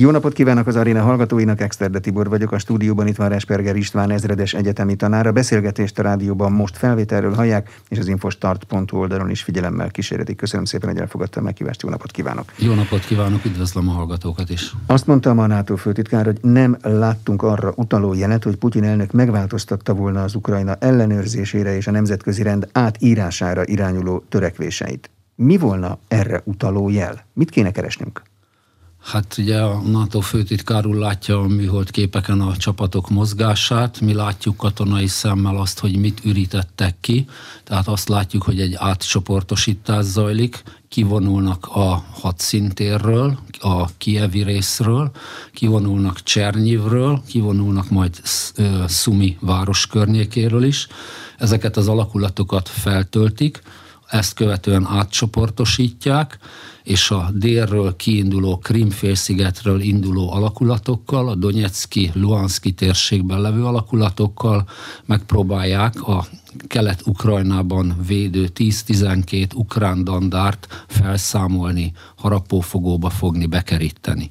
Jó napot kívánok az aréna hallgatóinak, Exterde Tibor vagyok, a stúdióban itt van Resperger István ezredes egyetemi tanára. Beszélgetést a rádióban most felvételről hallják, és az infostart.hu oldalon is figyelemmel kísérletik. Köszönöm szépen, hogy elfogadta a meghívást. Jó napot kívánok! Jó napot kívánok, üdvözlöm a hallgatókat is! Azt mondta a NATO főtitkár, hogy nem láttunk arra utaló jelet, hogy Putyin elnök megváltoztatta volna az Ukrajna ellenőrzésére és a nemzetközi rend átírására irányuló törekvéseit. Mi volna erre utaló jel? Mit kéne keresnünk? Hát ugye a NATO főtitkár úr látja a műhold képeken a csapatok mozgását, mi látjuk katonai szemmel azt, hogy mit ürítettek ki, tehát azt látjuk, hogy egy átcsoportosítás zajlik, kivonulnak a hadszintérről, a kievi részről, kivonulnak Csernyivről, kivonulnak majd Szumi város környékéről is. Ezeket az alakulatokat feltöltik, ezt követően átcsoportosítják, és a délről kiinduló Krimfélszigetről induló alakulatokkal, a Donetszki, Luhanszki térségben levő alakulatokkal megpróbálják a kelet-ukrajnában védő 10-12 ukrán dandárt felszámolni, harapófogóba fogni, bekeríteni.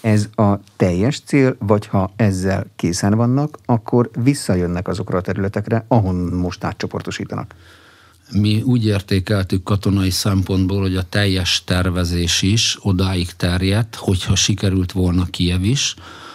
Ez a teljes cél, vagy ha ezzel készen vannak, akkor visszajönnek azokra a területekre, ahon most átcsoportosítanak? Mi úgy értékeltük katonai szempontból, hogy a teljes tervezés is odáig terjedt, hogyha sikerült volna Kiev is,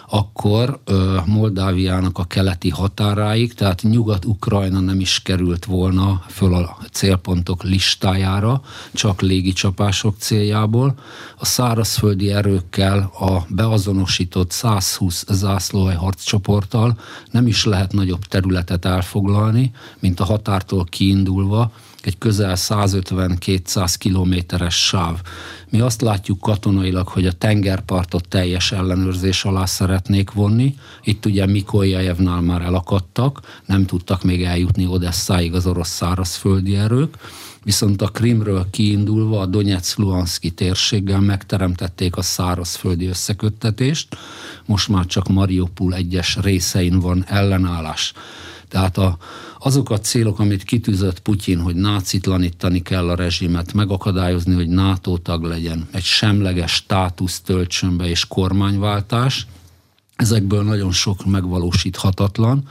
akkor Moldáviának a keleti határáig, tehát Nyugat-Ukrajna nem is került volna föl a célpontok listájára, csak légicsapások céljából. A szárazföldi erőkkel, a beazonosított 120 zászlóhely harccsoporttal nem is lehet nagyobb területet elfoglalni, mint a határtól kiindulva, egy közel 150-200 kilométeres sáv. Mi azt látjuk katonailag, hogy a tengerpartot teljes ellenőrzés alá szeretnék vonni. Itt ugye Mikolajevnál már elakadtak, nem tudtak még eljutni Odesszáig az orosz szárazföldi erők, viszont a Krimről kiindulva a Donetsz-Luhanszki térséggel megteremtették a szárazföldi összeköttetést, most már csak Mariupol egyes részein van ellenállás. Tehát a, azok a célok, amit kitűzött Putyin, hogy nácitlanítani kell a rezsimet, megakadályozni, hogy NATO tag legyen, egy semleges státusz töltsön be és kormányváltás, ezekből nagyon sok megvalósíthatatlan,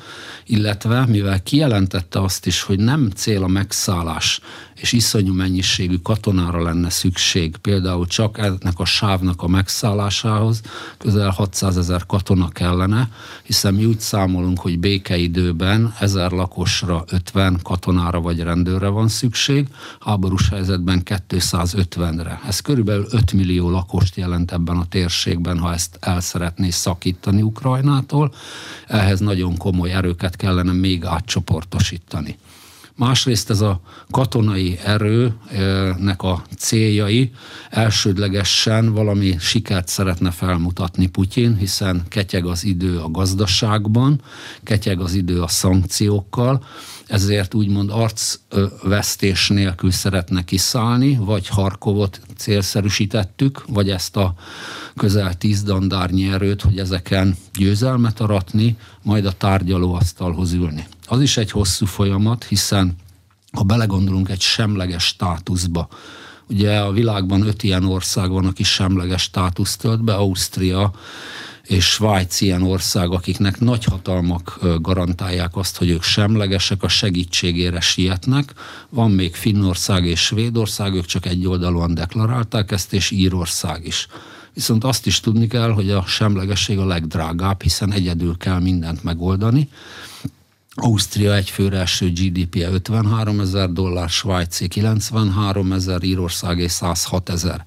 illetve mivel kijelentette azt is, hogy nem cél a megszállás, és iszonyú mennyiségű katonára lenne szükség, például csak ennek a sávnak a megszállásához közel 600 ezer katona kellene, hiszen mi úgy számolunk, hogy békeidőben ezer lakosra 50 katonára vagy rendőrre van szükség, háborús helyzetben 250-re. Ez körülbelül 5 millió lakost jelent ebben a térségben, ha ezt el szeretné szakítani Ukrajnától. Ehhez nagyon komoly erőket kellene még átcsoportosítani. Másrészt ez a katonai erőnek a céljai elsődlegesen valami sikert szeretne felmutatni Putyin, hiszen ketyeg az idő a gazdaságban, ketyeg az idő a szankciókkal, ezért úgymond arcvesztés nélkül szeretne kiszállni, vagy Harkovot célszerűsítettük, vagy ezt a közel tíz dandárnyi erőt, hogy ezeken győzelmet aratni, majd a tárgyalóasztalhoz ülni. Az is egy hosszú folyamat, hiszen ha belegondolunk egy semleges státuszba, ugye a világban öt ilyen ország van, aki semleges státuszt tölt be, Ausztria, és Svájc ilyen ország, akiknek nagy hatalmak garantálják azt, hogy ők semlegesek, a segítségére sietnek. Van még Finnország és Svédország, ők csak egyoldalúan deklarálták ezt, és Írország is. Viszont azt is tudni kell, hogy a semlegesség a legdrágább, hiszen egyedül kell mindent megoldani. Ausztria egyfőre eső GDP-je 53 ezer dollár, Svájci 93 ezer, Írországé 106 ezer.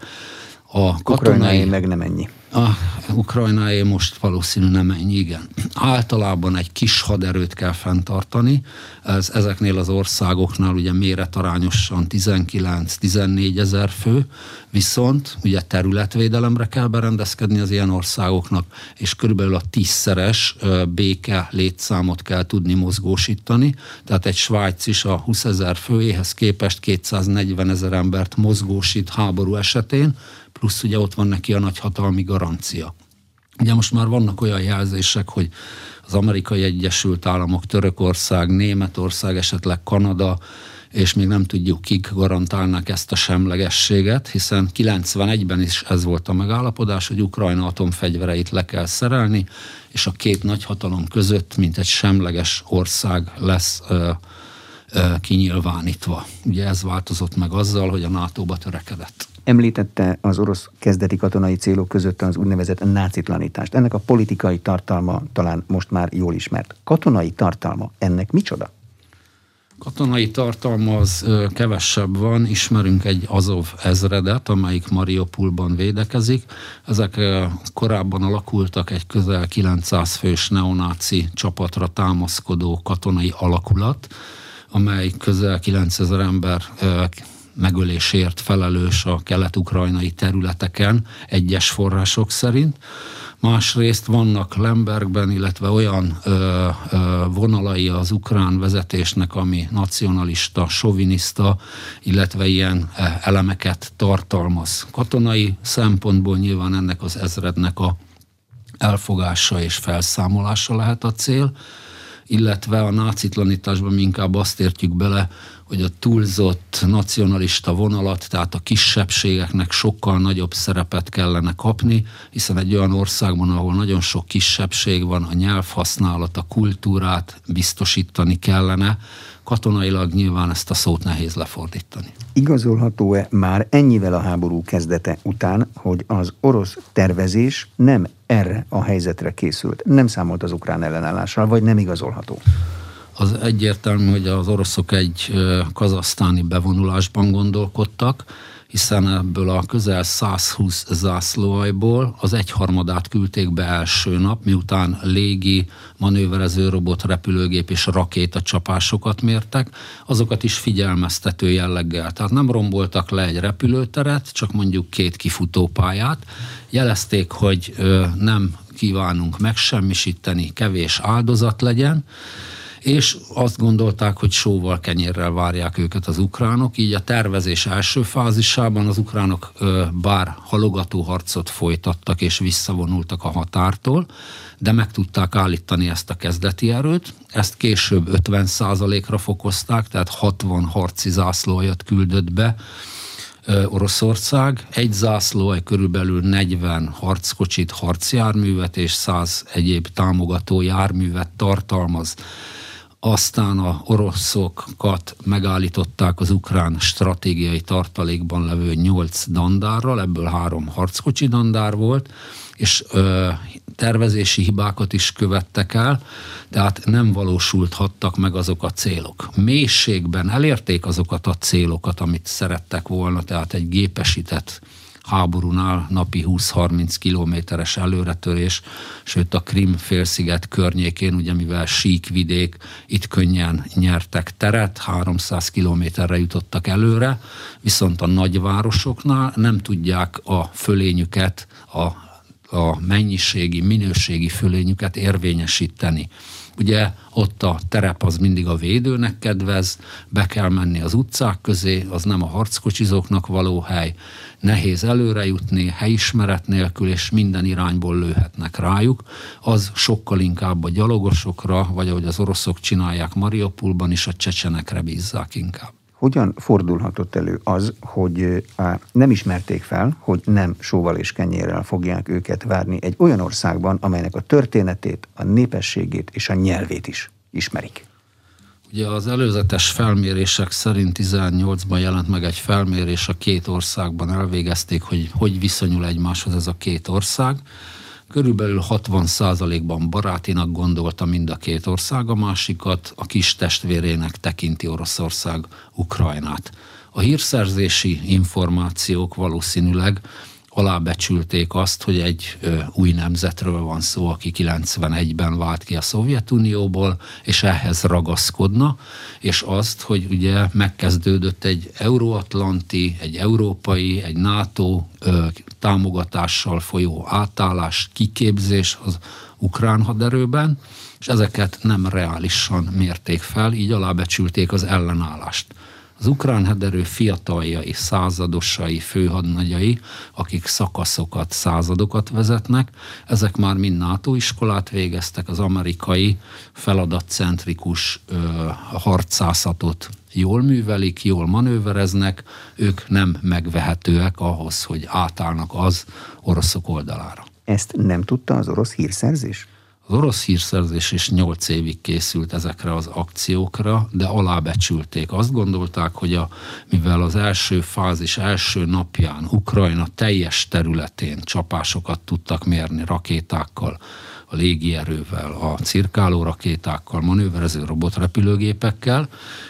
A katonai... meg nem ennyi. A Ukrajnáé most valószínű nem ennyi, igen. Általában egy kis haderőt kell fenntartani, ez ezeknél az országoknál ugye méretarányosan 19-14 ezer fő, viszont ugye területvédelemre kell berendezkedni az ilyen országoknak, és körülbelül a tízszeres béke létszámot kell tudni mozgósítani, tehát egy Svájc is a 20 ezer főjéhez képest 240 ezer embert mozgósít háború esetén, plusz ugye ott van neki a nagyhatalmi garancia. Ugye most már vannak olyan jelzések, hogy az amerikai Egyesült Államok, Törökország, Németország, esetleg Kanada és még nem tudjuk, kik garantálnak ezt a semlegességet, hiszen 91-ben is ez volt a megállapodás, hogy Ukrajna atomfegyvereit le kell szerelni, és a két nagyhatalom között, mint egy semleges ország lesz ö, ö, kinyilvánítva. Ugye ez változott meg azzal, hogy a NATO-ba törekedett. Említette az orosz kezdeti katonai célok között az úgynevezett nácitlanítást. Ennek a politikai tartalma talán most már jól ismert. Katonai tartalma ennek micsoda? Katonai tartalma az kevesebb van, ismerünk egy Azov ezredet, amelyik Mariupolban védekezik. Ezek korábban alakultak egy közel 900 fős neonáci csapatra támaszkodó katonai alakulat, amely közel 9000 ember megölésért felelős a kelet-ukrajnai területeken, egyes források szerint. Másrészt vannak Lembergben, illetve olyan ö, ö, vonalai az ukrán vezetésnek, ami nacionalista, soviniszta, illetve ilyen elemeket tartalmaz. Katonai szempontból nyilván ennek az ezrednek a elfogása és felszámolása lehet a cél, illetve a nácitlanításban inkább azt értjük bele, hogy a túlzott nacionalista vonalat, tehát a kisebbségeknek sokkal nagyobb szerepet kellene kapni, hiszen egy olyan országban, ahol nagyon sok kisebbség van, a nyelvhasználat, a kultúrát biztosítani kellene, katonailag nyilván ezt a szót nehéz lefordítani. Igazolható-e már ennyivel a háború kezdete után, hogy az orosz tervezés nem erre a helyzetre készült, nem számolt az ukrán ellenállással, vagy nem igazolható? Az egyértelmű, hogy az oroszok egy kazasztáni bevonulásban gondolkodtak, hiszen ebből a közel 120 zászlóajból az egyharmadát küldték be első nap, miután légi, manőverező robot, repülőgép és rakéta csapásokat mértek, azokat is figyelmeztető jelleggel. Tehát nem romboltak le egy repülőteret, csak mondjuk két kifutópályát. Jelezték, hogy nem kívánunk megsemmisíteni, kevés áldozat legyen, és azt gondolták, hogy sóval, kenyérrel várják őket az ukránok, így a tervezés első fázisában az ukránok bár halogató harcot folytattak és visszavonultak a határtól, de meg tudták állítani ezt a kezdeti erőt, ezt később 50%-ra fokozták, tehát 60 harci zászlójat küldött be, Oroszország. Egy zászlóaj körülbelül 40 harckocsit, harcjárművet és 100 egyéb támogató járművet tartalmaz aztán a oroszokat megállították az ukrán stratégiai tartalékban levő nyolc dandárral, ebből három harckocsi dandár volt, és ö, tervezési hibákat is követtek el, tehát nem valósulthattak meg azok a célok. Mélységben elérték azokat a célokat, amit szerettek volna, tehát egy gépesített háborúnál napi 20-30 kilométeres előretörés, sőt a Krim félsziget környékén, ugye mivel sík vidék, itt könnyen nyertek teret, 300 kilométerre jutottak előre, viszont a nagyvárosoknál nem tudják a fölényüket, a, a mennyiségi, minőségi fölényüket érvényesíteni. Ugye ott a terep az mindig a védőnek kedvez, be kell menni az utcák közé, az nem a harckocsizóknak való hely, nehéz előre jutni, helyismeret nélkül, és minden irányból lőhetnek rájuk. Az sokkal inkább a gyalogosokra, vagy ahogy az oroszok csinálják Mariupolban is, a csecsenekre bízzák inkább. Hogyan fordulhatott elő az, hogy nem ismerték fel, hogy nem sóval és kenyérrel fogják őket várni egy olyan országban, amelynek a történetét, a népességét és a nyelvét is ismerik? Ugye az előzetes felmérések szerint 18-ban jelent meg egy felmérés, a két országban elvégezték, hogy hogy viszonyul egymáshoz ez a két ország. Körülbelül 60%-ban barátinak gondolta mind a két ország, a másikat a kis testvérének tekinti Oroszország Ukrajnát. A hírszerzési információk valószínűleg alábecsülték azt, hogy egy ö, új nemzetről van szó, aki 91-ben vált ki a Szovjetunióból, és ehhez ragaszkodna, és azt, hogy ugye megkezdődött egy euróatlanti, egy európai, egy NATO ö, támogatással folyó átállás, kiképzés az ukrán haderőben, és ezeket nem reálisan mérték fel, így alábecsülték az ellenállást. Az ukrán haderő fiataljai, századosai, főhadnagyai, akik szakaszokat, századokat vezetnek, ezek már mind NATO iskolát végeztek, az amerikai feladatcentrikus ö, harcászatot jól művelik, jól manővereznek, ők nem megvehetőek ahhoz, hogy átállnak az oroszok oldalára. Ezt nem tudta az orosz hírszerzés? Az orosz hírszerzés is 8 évig készült ezekre az akciókra, de alábecsülték. Azt gondolták, hogy a, mivel az első fázis első napján Ukrajna teljes területén csapásokat tudtak mérni rakétákkal, a légierővel, a cirkáló rakétákkal, manőverező robotrepülőgépekkel,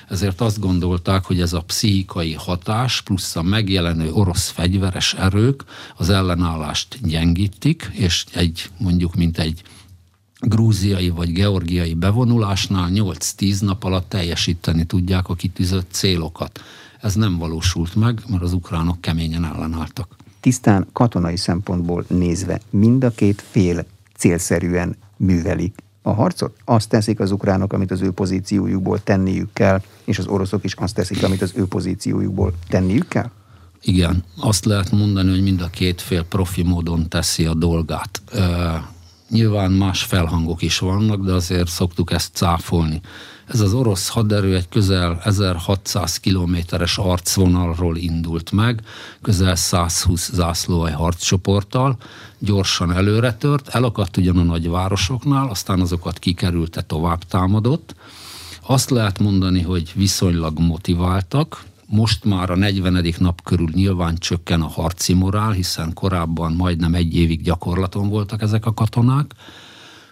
ezért azt gondolták, hogy ez a pszichikai hatás plusz a megjelenő orosz fegyveres erők az ellenállást gyengítik, és egy mondjuk mint egy grúziai vagy georgiai bevonulásnál 8-10 nap alatt teljesíteni tudják a kitűzött célokat. Ez nem valósult meg, mert az ukránok keményen ellenálltak. Tisztán katonai szempontból nézve mind a két fél célszerűen művelik a harcot? Azt teszik az ukránok, amit az ő pozíciójukból tenniük kell, és az oroszok is azt teszik, amit az ő pozíciójukból tenniük kell? Igen, azt lehet mondani, hogy mind a két fél profi módon teszi a dolgát. Nyilván más felhangok is vannak, de azért szoktuk ezt cáfolni. Ez az orosz haderő egy közel 1600 kilométeres arcvonalról indult meg, közel 120 zászlóaj harccsoporttal, gyorsan előre tört, elakadt ugyan a nagyvárosoknál, aztán azokat kikerülte, tovább támadott. Azt lehet mondani, hogy viszonylag motiváltak, most már a 40. nap körül nyilván csökken a harci morál, hiszen korábban majdnem egy évig gyakorlaton voltak ezek a katonák,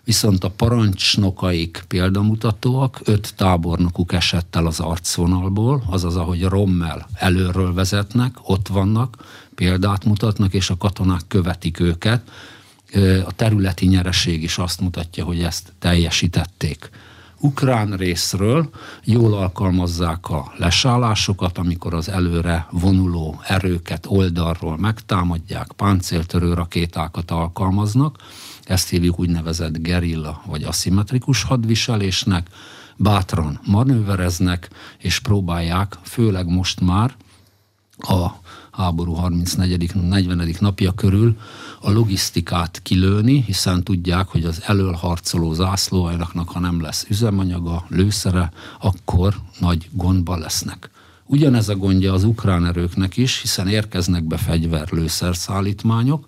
viszont a parancsnokaik példamutatóak, öt tábornokuk esett el az arcvonalból, azaz ahogy Rommel előről vezetnek, ott vannak, példát mutatnak, és a katonák követik őket. A területi nyereség is azt mutatja, hogy ezt teljesítették ukrán részről jól alkalmazzák a lesállásokat, amikor az előre vonuló erőket oldalról megtámadják, páncéltörő rakétákat alkalmaznak, ezt hívjuk úgynevezett gerilla vagy aszimmetrikus hadviselésnek, bátran manővereznek, és próbálják, főleg most már a háború 34. 40. napja körül a logisztikát kilőni, hiszen tudják, hogy az elől harcoló zászlóajnaknak, ha nem lesz üzemanyaga, lőszere, akkor nagy gondba lesznek. Ugyanez a gondja az ukrán erőknek is, hiszen érkeznek be fegyverlőszerszállítmányok,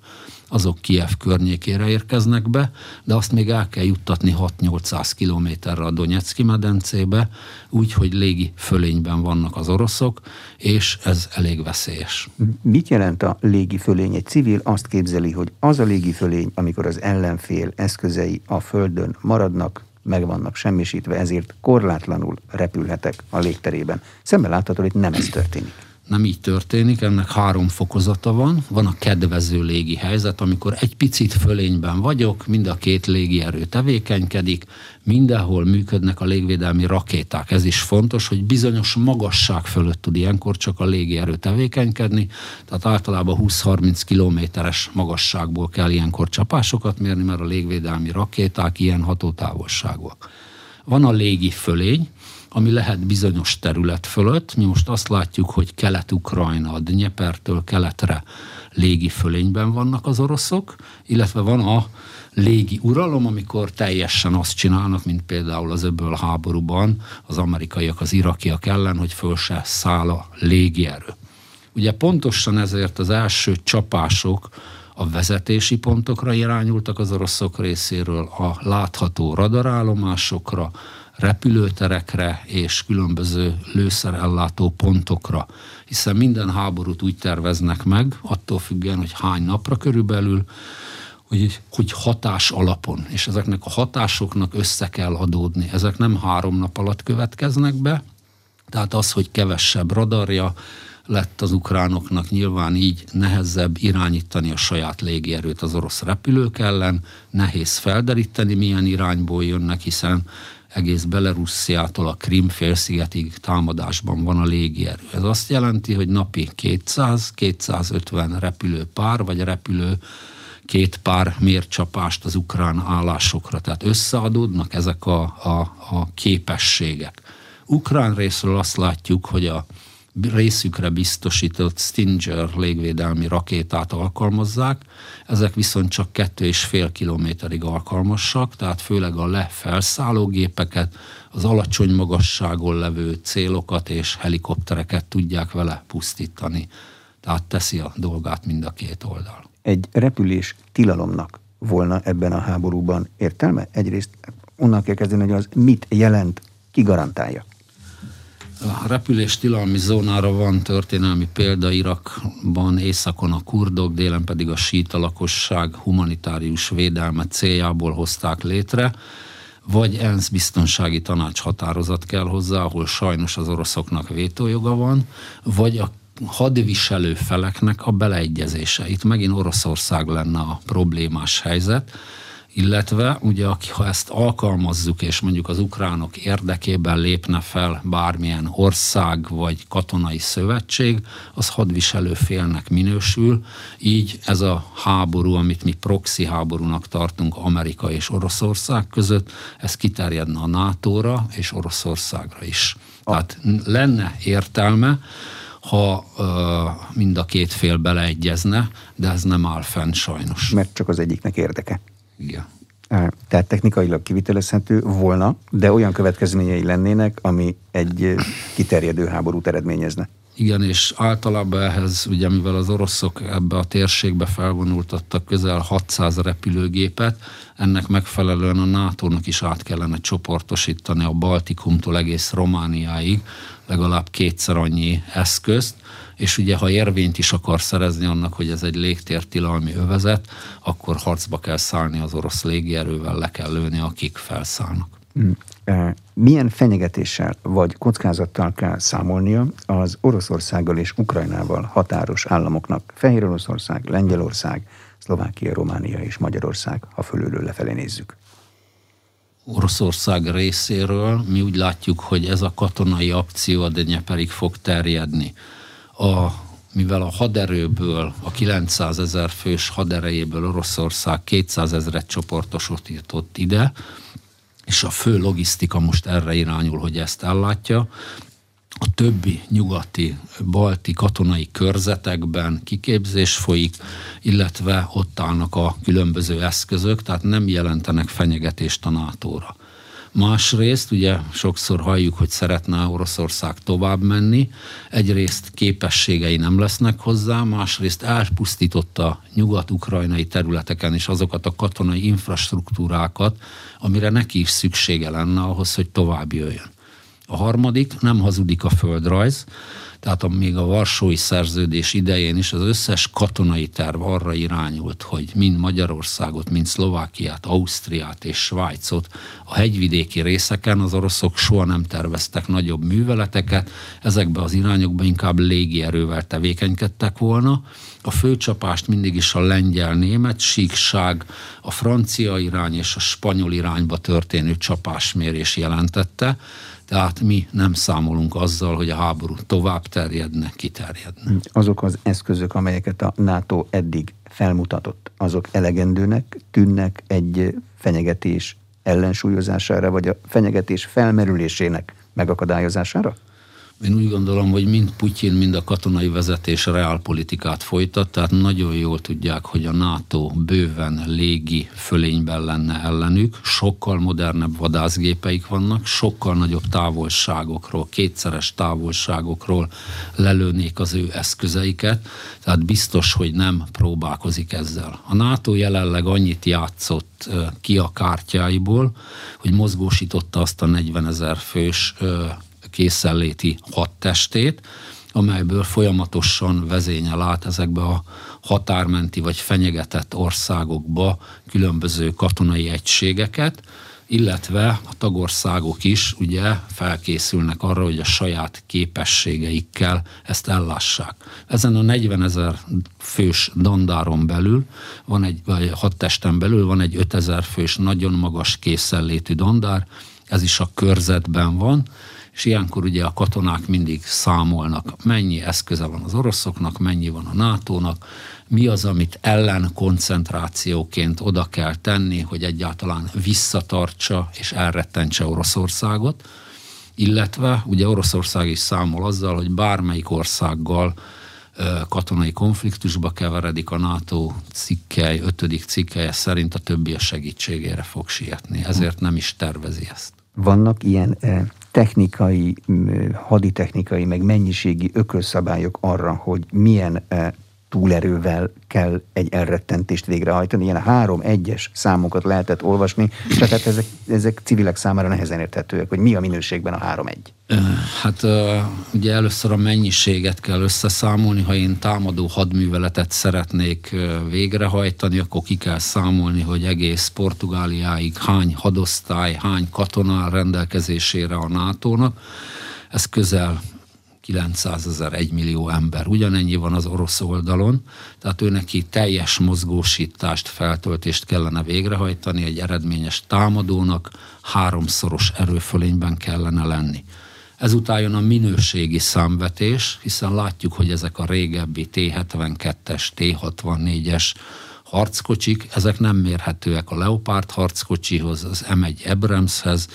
azok Kiev környékére érkeznek be, de azt még el kell juttatni 6-800 kilométerre a Donetszki medencébe, úgy, hogy légi fölényben vannak az oroszok, és ez elég veszélyes. Mit jelent a légi fölény? Egy civil azt képzeli, hogy az a légi fölény, amikor az ellenfél eszközei a földön maradnak, meg vannak semmisítve, ezért korlátlanul repülhetek a légterében. Szemben látható, hogy nem ez történik nem így történik, ennek három fokozata van. Van a kedvező légi helyzet, amikor egy picit fölényben vagyok, mind a két légierő tevékenykedik, mindenhol működnek a légvédelmi rakéták. Ez is fontos, hogy bizonyos magasság fölött tud ilyenkor csak a légierő tevékenykedni, tehát általában 20-30 kilométeres magasságból kell ilyenkor csapásokat mérni, mert a légvédelmi rakéták ilyen hatótávolságúak. Van a légi fölény, ami lehet bizonyos terület fölött. Mi most azt látjuk, hogy Kelet-Ukrajna, a Dnyepertől keletre légi fölényben vannak az oroszok, illetve van a légi uralom, amikor teljesen azt csinálnak, mint például az öböl háborúban az amerikaiak az irakiak ellen, hogy föl se száll a légierő. Ugye pontosan ezért az első csapások a vezetési pontokra irányultak az oroszok részéről, a látható radarállomásokra, repülőterekre és különböző lőszerellátó pontokra, hiszen minden háborút úgy terveznek meg, attól függően, hogy hány napra körülbelül, hogy, hogy hatás alapon, és ezeknek a hatásoknak össze kell adódni. Ezek nem három nap alatt következnek be, tehát az, hogy kevesebb radarja lett az ukránoknak, nyilván így nehezebb irányítani a saját légierőt az orosz repülők ellen, nehéz felderíteni, milyen irányból jönnek, hiszen egész Belarussziától a Krim félszigetig támadásban van a légierő. Ez azt jelenti, hogy napi 200-250 repülőpár, vagy repülő két pár mércsapást az ukrán állásokra. Tehát összeadódnak ezek a, a, a képességek. Ukrán részről azt látjuk, hogy a részükre biztosított Stinger légvédelmi rakétát alkalmazzák, ezek viszont csak kettő és fél kilométerig alkalmasak, tehát főleg a lefelszálló gépeket, az alacsony magasságon levő célokat és helikoptereket tudják vele pusztítani. Tehát teszi a dolgát mind a két oldal. Egy repülés tilalomnak volna ebben a háborúban értelme? Egyrészt onnan kell kezdeni, hogy az mit jelent, ki garantálja? A repülés tilalmi zónára van történelmi példa Irakban, északon a kurdok, délen pedig a síta lakosság humanitárius védelme céljából hozták létre, vagy ENSZ biztonsági tanács határozat kell hozzá, ahol sajnos az oroszoknak vétójoga van, vagy a hadviselő feleknek a beleegyezése. Itt megint Oroszország lenne a problémás helyzet, illetve ugye ha ezt alkalmazzuk, és mondjuk az ukránok érdekében lépne fel bármilyen ország vagy katonai szövetség, az hadviselő félnek minősül, így ez a háború, amit mi proxy háborúnak tartunk Amerika és Oroszország között, ez kiterjedne a NATO-ra és Oroszországra is. Tehát lenne értelme, ha uh, mind a két fél beleegyezne, de ez nem áll fenn sajnos. Mert csak az egyiknek érdeke. Igen. Tehát technikailag kivitelezhető volna, de olyan következményei lennének, ami egy kiterjedő háborút eredményezne. Igen, és általában ehhez, ugye mivel az oroszok ebbe a térségbe felvonultattak közel 600 repülőgépet, ennek megfelelően a NATO-nak is át kellene csoportosítani a Baltikumtól egész Romániáig legalább kétszer annyi eszközt, és ugye ha érvényt is akar szerezni annak, hogy ez egy légtértilalmi övezet, akkor harcba kell szállni az orosz légierővel, le kell lőni, akik felszállnak. Hmm. Milyen fenyegetéssel vagy kockázattal kell számolnia az Oroszországgal és Ukrajnával határos államoknak? Fehér Oroszország, Lengyelország, Szlovákia, Románia és Magyarország, ha fölülről lefelé nézzük. Oroszország részéről mi úgy látjuk, hogy ez a katonai akció a Denyeperig fog terjedni a, mivel a haderőből, a 900 ezer fős haderejéből Oroszország 200 ezeret csoportosított ide, és a fő logisztika most erre irányul, hogy ezt ellátja, a többi nyugati, balti katonai körzetekben kiképzés folyik, illetve ott állnak a különböző eszközök, tehát nem jelentenek fenyegetést a NATO-ra. Másrészt ugye sokszor halljuk, hogy szeretne Oroszország tovább menni, egyrészt képességei nem lesznek hozzá, másrészt elpusztította nyugat-ukrajnai területeken is azokat a katonai infrastruktúrákat, amire neki is szüksége lenne ahhoz, hogy tovább jöjjön. A harmadik, nem hazudik a földrajz, tehát még a Varsói szerződés idején is az összes katonai terv arra irányult, hogy mind Magyarországot, mind Szlovákiát, Ausztriát és Svájcot a hegyvidéki részeken az oroszok soha nem terveztek nagyobb műveleteket, ezekbe az irányokba inkább légierővel tevékenykedtek volna. A főcsapást mindig is a lengyel-német síkság, a francia irány és a spanyol irányba történő csapásmérés jelentette, tehát mi nem számolunk azzal, hogy a háború tovább terjedne, kiterjedne. Azok az eszközök, amelyeket a NATO eddig felmutatott, azok elegendőnek tűnnek egy fenyegetés ellensúlyozására, vagy a fenyegetés felmerülésének megakadályozására? Én úgy gondolom, hogy mind Putyin, mind a katonai vezetés reálpolitikát folytat, tehát nagyon jól tudják, hogy a NATO bőven légi fölényben lenne ellenük, sokkal modernebb vadászgépeik vannak, sokkal nagyobb távolságokról, kétszeres távolságokról lelőnék az ő eszközeiket, tehát biztos, hogy nem próbálkozik ezzel. A NATO jelenleg annyit játszott ki a kártyáiból, hogy mozgósította azt a 40 ezer fős készenléti hadtestét, amelyből folyamatosan vezényel át ezekbe a határmenti vagy fenyegetett országokba különböző katonai egységeket, illetve a tagországok is ugye felkészülnek arra, hogy a saját képességeikkel ezt ellássák. Ezen a 40 ezer fős dandáron belül, van egy, vagy hadtesten belül van egy 5 ezer fős nagyon magas készenlétű dandár, ez is a körzetben van, és ilyenkor ugye a katonák mindig számolnak, mennyi eszköze van az oroszoknak, mennyi van a NATO-nak, mi az, amit ellen koncentrációként oda kell tenni, hogy egyáltalán visszatartsa és elrettentse Oroszországot. illetve ugye Oroszország is számol azzal, hogy bármelyik országgal katonai konfliktusba keveredik, a NATO cikkely, ötödik cikkelye szerint a többi a segítségére fog sietni. Ezért nem is tervezi ezt. Vannak ilyen technikai, haditechnikai, meg mennyiségi ökölszabályok arra, hogy milyen túlerővel kell egy elrettentést végrehajtani. Ilyen három egyes számokat lehetett olvasni, csak hát ezek, ezek civilek számára nehezen érthetőek, hogy mi a minőségben a három egy. Hát ugye először a mennyiséget kell összeszámolni, ha én támadó hadműveletet szeretnék végrehajtani, akkor ki kell számolni, hogy egész Portugáliáig hány hadosztály, hány katona rendelkezésére a NATO-nak. Ez közel 900 ezer, 1 millió ember. Ugyanennyi van az orosz oldalon, tehát ő neki teljes mozgósítást, feltöltést kellene végrehajtani, egy eredményes támadónak háromszoros erőfölényben kellene lenni. Ezután jön a minőségi számvetés, hiszen látjuk, hogy ezek a régebbi T-72-es, T-64-es harckocsik, ezek nem mérhetőek a Leopard harckocsihoz, az M1 Abramshez,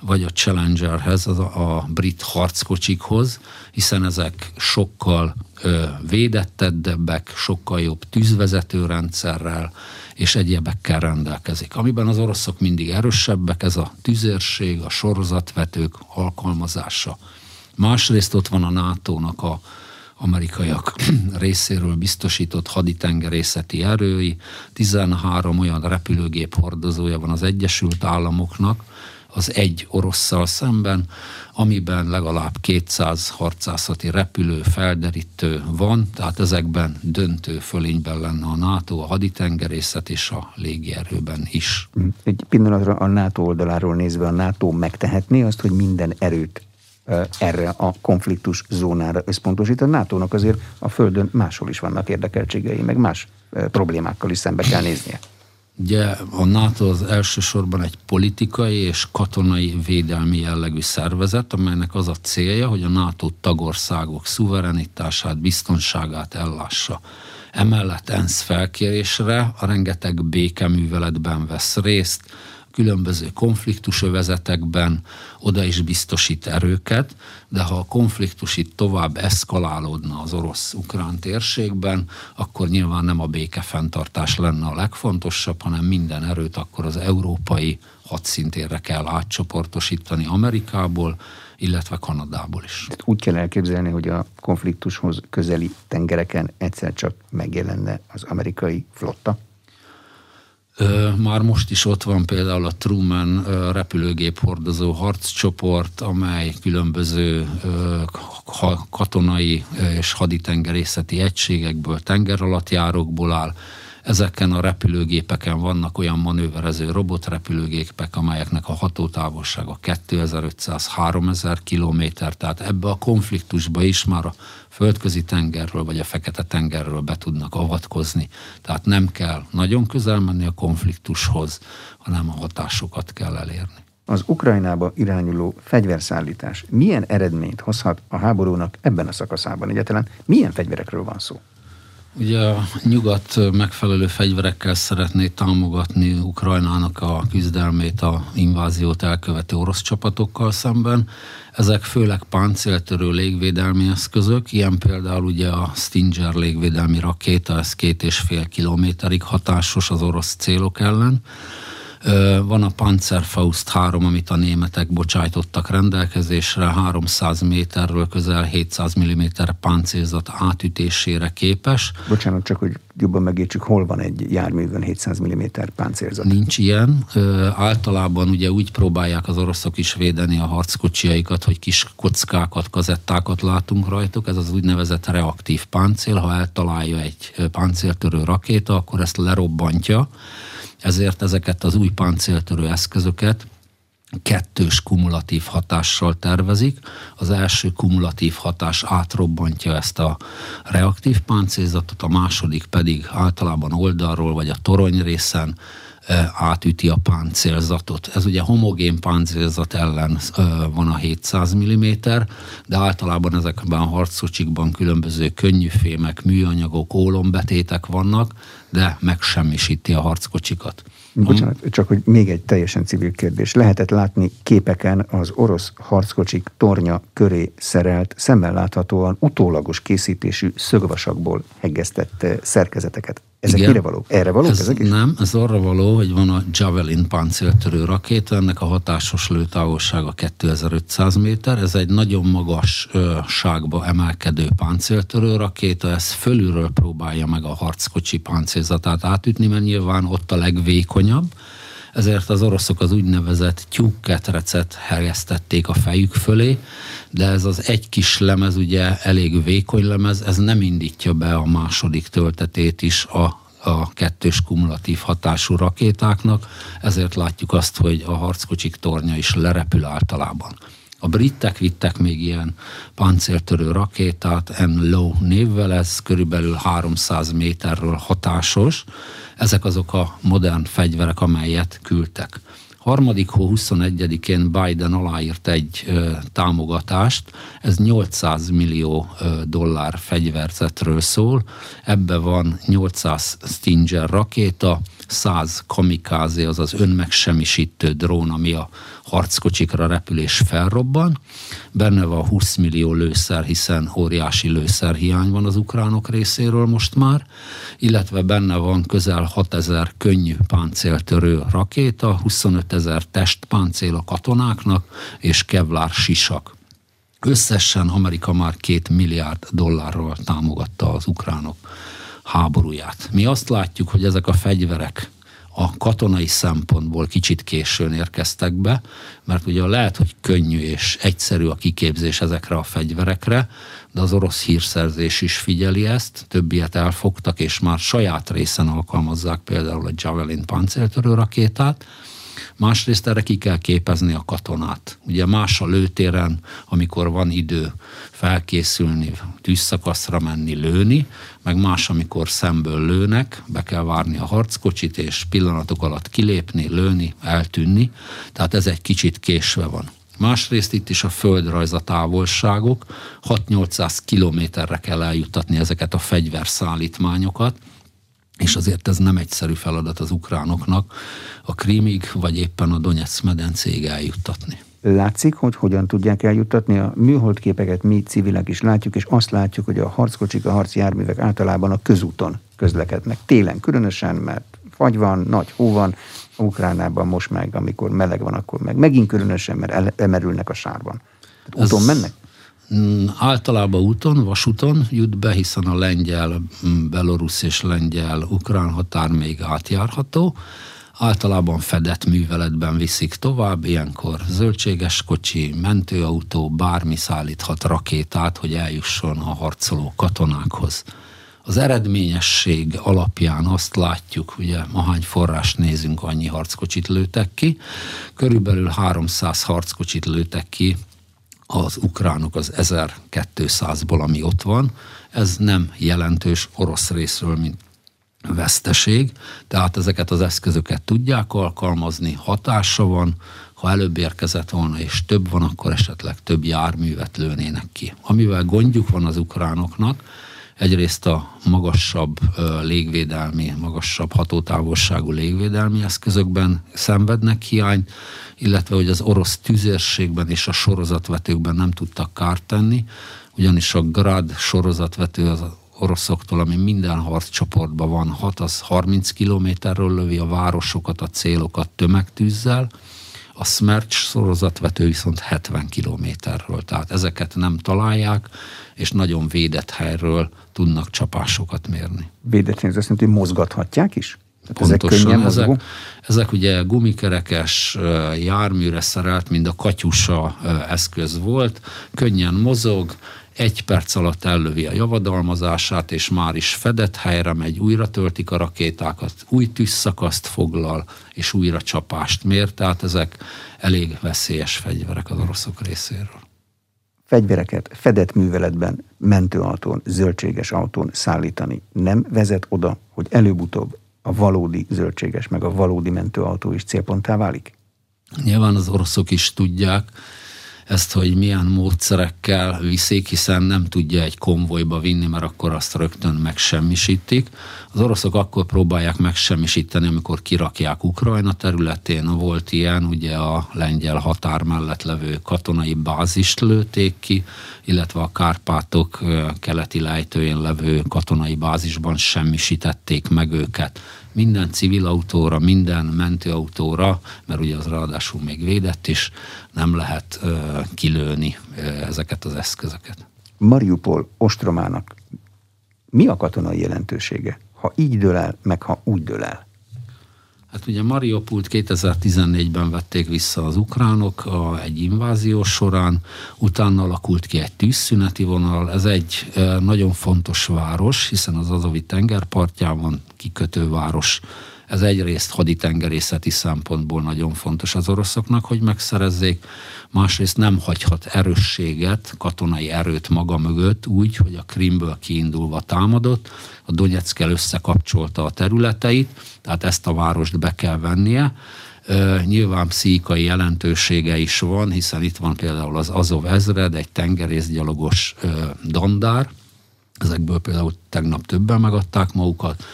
vagy a Challengerhez, az a, brit harckocsikhoz, hiszen ezek sokkal ö, védettebbek, sokkal jobb tűzvezetőrendszerrel és egyebekkel rendelkezik. Amiben az oroszok mindig erősebbek, ez a tüzérség, a sorozatvetők alkalmazása. Másrészt ott van a NATO-nak a amerikaiak részéről biztosított haditengerészeti erői, 13 olyan repülőgép hordozója van az Egyesült Államoknak, az egy orosszal szemben, amiben legalább 200 harcászati repülő, felderítő van, tehát ezekben döntő fölényben lenne a NATO, a haditengerészet és a légierőben is. Egy pillanatra a NATO oldaláról nézve a NATO megtehetné azt, hogy minden erőt erre a konfliktus zónára összpontosít. A NATO-nak azért a Földön máshol is vannak érdekeltségei, meg más problémákkal is szembe kell néznie. Ugye a NATO az elsősorban egy politikai és katonai védelmi jellegű szervezet, amelynek az a célja, hogy a NATO tagországok szuverenitását, biztonságát ellássa. Emellett ENSZ felkérésre a rengeteg békeműveletben vesz részt, különböző konfliktusövezetekben oda is biztosít erőket, de ha a konfliktus itt tovább eszkalálódna az orosz-ukrán térségben, akkor nyilván nem a békefenntartás lenne a legfontosabb, hanem minden erőt akkor az európai hadszintérre kell átcsoportosítani Amerikából, illetve Kanadából is. Úgy kell elképzelni, hogy a konfliktushoz közeli tengereken egyszer csak megjelenne az amerikai flotta? Már most is ott van például a Truman repülőgép hordozó harccsoport, amely különböző katonai és haditengerészeti egységekből, tengeralattjárókból áll. Ezeken a repülőgépeken vannak olyan manőverező robotrepülőgépek, amelyeknek a hatótávolsága 2500-3000 km, tehát ebbe a konfliktusba is már a földközi tengerről vagy a fekete tengerről be tudnak avatkozni. Tehát nem kell nagyon közel menni a konfliktushoz, hanem a hatásokat kell elérni. Az Ukrajnába irányuló fegyverszállítás milyen eredményt hozhat a háborúnak ebben a szakaszában? Egyáltalán milyen fegyverekről van szó? Ugye a nyugat megfelelő fegyverekkel szeretné támogatni Ukrajnának a küzdelmét a inváziót elkövető orosz csapatokkal szemben. Ezek főleg páncéltörő légvédelmi eszközök, ilyen például ugye a Stinger légvédelmi rakéta, ez két és fél kilométerig hatásos az orosz célok ellen van a Panzerfaust 3, amit a németek bocsájtottak rendelkezésre, 300 méterről közel 700 mm páncélzat átütésére képes. Bocsánat, csak hogy jobban megértsük, hol van egy járművön 700 mm páncélzat? Nincs ilyen. Általában ugye úgy próbálják az oroszok is védeni a harckocsiaikat, hogy kis kockákat, kazettákat látunk rajtuk. Ez az úgynevezett reaktív páncél. Ha eltalálja egy páncéltörő rakéta, akkor ezt lerobbantja ezért ezeket az új páncéltörő eszközöket kettős kumulatív hatással tervezik. Az első kumulatív hatás átrobbantja ezt a reaktív páncélzatot, a második pedig általában oldalról vagy a torony részen átüti a páncélzatot. Ez ugye homogén páncélzat ellen van a 700 mm, de általában ezekben a harckocsikban különböző könnyű fémek, műanyagok, ólombetétek vannak, de megsemmisíti a harckocsikat. Bocsánat, csak hogy még egy teljesen civil kérdés. Lehetett látni képeken az orosz harckocsik tornya köré szerelt, szemmel láthatóan utólagos készítésű szögvasakból hegesztett szerkezeteket. Ezek Igen. mire való? Erre való ez ezek is? Nem, ez arra való, hogy van a Javelin páncéltörő rakéta, ennek a hatásos lőtávolsága 2500 méter, ez egy nagyon magas ö, ságba emelkedő páncéltörő rakéta, ez fölülről próbálja meg a harckocsi páncélzatát átütni, mert nyilván ott a legvékonyabb, ezért az oroszok az úgynevezett tyúkketrecet helyeztették a fejük fölé, de ez az egy kis lemez, ugye elég vékony lemez, ez nem indítja be a második töltetét is a a kettős kumulatív hatású rakétáknak, ezért látjuk azt, hogy a harckocsik tornya is lerepül általában. A britek vittek még ilyen páncéltörő rakétát, M. Low névvel, ez körülbelül 300 méterről hatásos. Ezek azok a modern fegyverek, amelyet küldtek. Harmadik hó 21-én Biden aláírt egy ö, támogatást, ez 800 millió ö, dollár fegyverzetről szól, ebbe van 800 Stinger rakéta, 100 kamikázé, azaz önmegsemmisítő drón, ami a harckocsikra repülés felrobban. Benne van 20 millió lőszer, hiszen óriási lőszerhiány van az ukránok részéről most már, illetve benne van közel 6000 könnyű páncéltörő rakéta, 25 ezer testpáncél a katonáknak, és kevlár sisak. Összesen Amerika már két milliárd dollárral támogatta az ukránok háborúját. Mi azt látjuk, hogy ezek a fegyverek a katonai szempontból kicsit későn érkeztek be, mert ugye lehet, hogy könnyű és egyszerű a kiképzés ezekre a fegyverekre, de az orosz hírszerzés is figyeli ezt, többiet elfogtak, és már saját részen alkalmazzák például a Javelin pancéltörő rakétát, Másrészt erre ki kell képezni a katonát. Ugye más a lőtéren, amikor van idő felkészülni, tűzszakaszra menni, lőni, meg más, amikor szemből lőnek, be kell várni a harckocsit, és pillanatok alatt kilépni, lőni, eltűnni. Tehát ez egy kicsit késve van. Másrészt itt is a földrajz a távolságok, 6-800 kilométerre kell eljuttatni ezeket a fegyverszállítmányokat, és azért ez nem egyszerű feladat az ukránoknak a Krímig, vagy éppen a Donetsz medencéig eljuttatni. Látszik, hogy hogyan tudják eljuttatni a műholdképeket, mi civilek is látjuk, és azt látjuk, hogy a harckocsik, a harci járművek általában a közúton közlekednek. Télen különösen, mert fagy van, nagy hó van, Ukránában most meg, amikor meleg van, akkor meg megint különösen, mert emerülnek a sárban. Tehát úton mennek? Mm, általában úton, vasúton jut be, hiszen a lengyel, mm, belorusz és lengyel-ukrán határ még átjárható. Általában fedett műveletben viszik tovább, ilyenkor zöldséges kocsi, mentőautó, bármi szállíthat rakétát, hogy eljusson a harcoló katonákhoz. Az eredményesség alapján azt látjuk, ugye ahány forrás nézünk, annyi harckocsit lőtek ki. Körülbelül 300 harckocsit lőtek ki az ukránok az 1200-ból, ami ott van, ez nem jelentős orosz részről, mint veszteség, tehát ezeket az eszközöket tudják alkalmazni, hatása van, ha előbb érkezett volna és több van, akkor esetleg több járművet lőnének ki. Amivel gondjuk van az ukránoknak, egyrészt a magasabb légvédelmi, magasabb hatótávolságú légvédelmi eszközökben szenvednek hiány, illetve hogy az orosz tüzérségben és a sorozatvetőkben nem tudtak kárt tenni, ugyanis a Grad sorozatvető az oroszoktól, ami minden harccsoportban van, 6 az 30 kilométerről lövi a városokat, a célokat tömegtűzzel, a Smerch sorozatvető viszont 70 kilométerről, tehát ezeket nem találják, és nagyon védett helyről tudnak csapásokat mérni. Védett hely, ez azt jelenti, hogy mozgathatják is? Pontosan, ezek, ezek, ezek ugye gumikerekes járműre szerelt, mind a katyusa eszköz volt, könnyen mozog, egy perc alatt ellövi a javadalmazását, és már is fedett helyre megy, újra töltik a rakétákat, új tűzszakaszt foglal, és újra csapást mér, tehát ezek elég veszélyes fegyverek az oroszok részéről. Fegyvereket fedett műveletben, mentőautón, zöldséges autón szállítani nem vezet oda, hogy előbb-utóbb a valódi zöldséges, meg a valódi mentőautó is célponttá válik? Nyilván az oroszok is tudják, ezt, hogy milyen módszerekkel viszik, hiszen nem tudja egy konvojba vinni, mert akkor azt rögtön megsemmisítik. Az oroszok akkor próbálják megsemmisíteni, amikor kirakják Ukrajna területén. Volt ilyen, ugye a lengyel határ mellett levő katonai bázist lőtték ki, illetve a Kárpátok keleti lejtőjén levő katonai bázisban semmisítették meg őket minden civil autóra, minden mentőautóra, mert ugye az ráadásul még védett is, nem lehet ö, kilőni ö, ezeket az eszközöket. Mariupol ostromának mi a katonai jelentősége? Ha így dől el, meg ha úgy dől el? Hát ugye Mariupult 2014-ben vették vissza az ukránok a, egy invázió során, utána alakult ki egy tűzszüneti vonal, ez egy e, nagyon fontos város, hiszen az Azovi tengerpartján van kikötő város. Ez egyrészt haditengerészeti szempontból nagyon fontos az oroszoknak, hogy megszerezzék, másrészt nem hagyhat erősséget, katonai erőt maga mögött úgy, hogy a Krimből kiindulva támadott, a Donetszkel összekapcsolta a területeit, tehát ezt a várost be kell vennie. Nyilván pszichikai jelentősége is van, hiszen itt van például az Azov ezred, egy tengerészgyalogos dandár, ezekből például tegnap többen megadták magukat,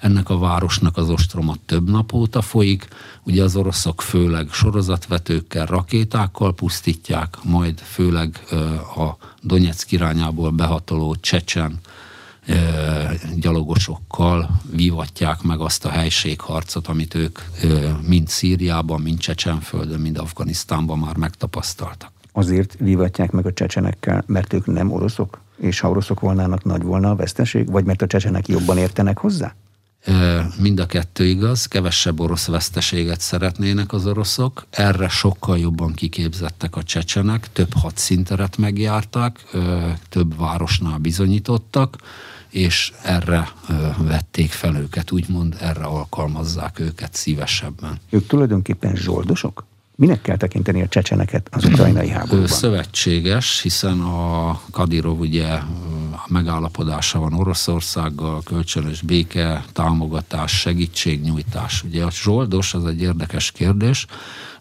ennek a városnak az ostroma több nap óta folyik, ugye az oroszok főleg sorozatvetőkkel, rakétákkal pusztítják, majd főleg a Donetsk irányából behatoló csecsen gyalogosokkal vívatják meg azt a helységharcot, amit ők mind Szíriában, mind Csecsenföldön, mind Afganisztánban már megtapasztaltak. Azért vívatják meg a csecsenekkel, mert ők nem oroszok? És ha oroszok volnának, nagy volna a veszteség? Vagy mert a csecsenek jobban értenek hozzá? Mind a kettő igaz, kevesebb orosz veszteséget szeretnének az oroszok, erre sokkal jobban kiképzettek a csecsenek, több hadszinteret megjárták, több városnál bizonyítottak, és erre vették fel őket, úgymond erre alkalmazzák őket szívesebben. Ők tulajdonképpen zsoldosok? Minek kell tekinteni a csecseneket az ukrajnai háborúban? Szövetséges, hiszen a Kadirov ugye a megállapodása van Oroszországgal, kölcsönös béke, támogatás, segítségnyújtás. Ugye a zsoldos az egy érdekes kérdés.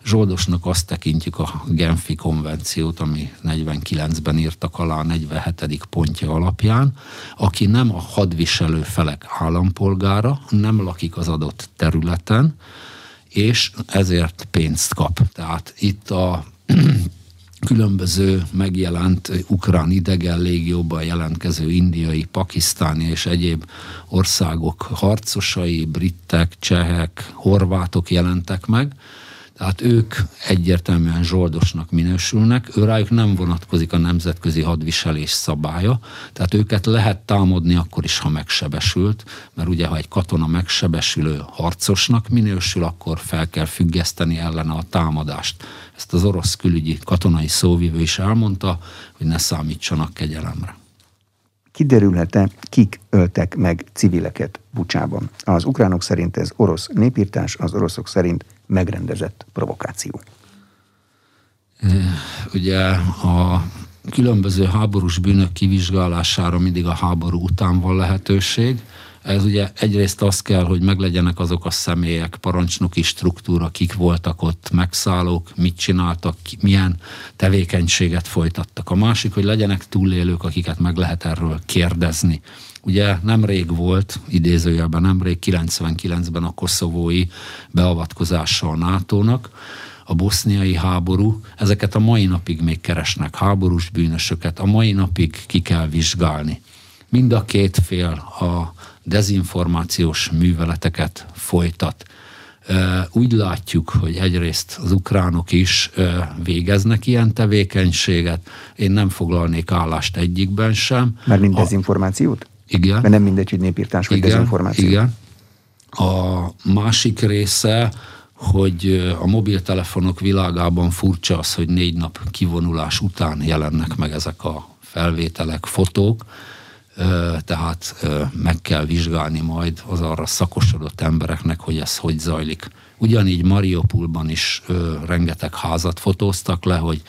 Zsoldosnak azt tekintjük a Genfi konvenciót, ami 49-ben írtak alá a 47. pontja alapján, aki nem a hadviselő felek állampolgára, nem lakik az adott területen, és ezért pénzt kap. Tehát itt a különböző megjelent ukrán idegen légióban jelentkező indiai, pakisztáni és egyéb országok harcosai, britek, csehek, horvátok jelentek meg, tehát ők egyértelműen zsoldosnak minősülnek, ő rájuk nem vonatkozik a nemzetközi hadviselés szabálya, tehát őket lehet támadni akkor is, ha megsebesült, mert ugye ha egy katona megsebesülő harcosnak minősül, akkor fel kell függeszteni ellene a támadást. Ezt az orosz külügyi katonai szóvivő is elmondta, hogy ne számítsanak kegyelemre kiderülhet-e, kik öltek meg civileket Bucsában. Az ukránok szerint ez orosz népírtás, az oroszok szerint megrendezett provokáció. Ugye a különböző háborús bűnök kivizsgálására mindig a háború után van lehetőség. Ez ugye egyrészt az kell, hogy meglegyenek azok a személyek, parancsnoki struktúra, kik voltak ott, megszállók, mit csináltak, milyen tevékenységet folytattak. A másik, hogy legyenek túlélők, akiket meg lehet erről kérdezni. Ugye nemrég volt, idézőjelben nemrég, 99-ben a koszovói beavatkozása a NATO-nak, a boszniai háború, ezeket a mai napig még keresnek háborús bűnösöket, a mai napig ki kell vizsgálni. Mind a két fél a dezinformációs műveleteket folytat. Úgy látjuk, hogy egyrészt az ukránok is végeznek ilyen tevékenységet. Én nem foglalnék állást egyikben sem. Mert mind dezinformációt? Igen. Mert nem mindegy, hogy népírtás vagy igen, dezinformáció. Igen. A másik része, hogy a mobiltelefonok világában furcsa az, hogy négy nap kivonulás után jelennek meg ezek a felvételek, fotók, tehát meg kell vizsgálni majd az arra szakosodott embereknek, hogy ez hogy zajlik. Ugyanígy Mariupolban is rengeteg házat fotóztak le, hogy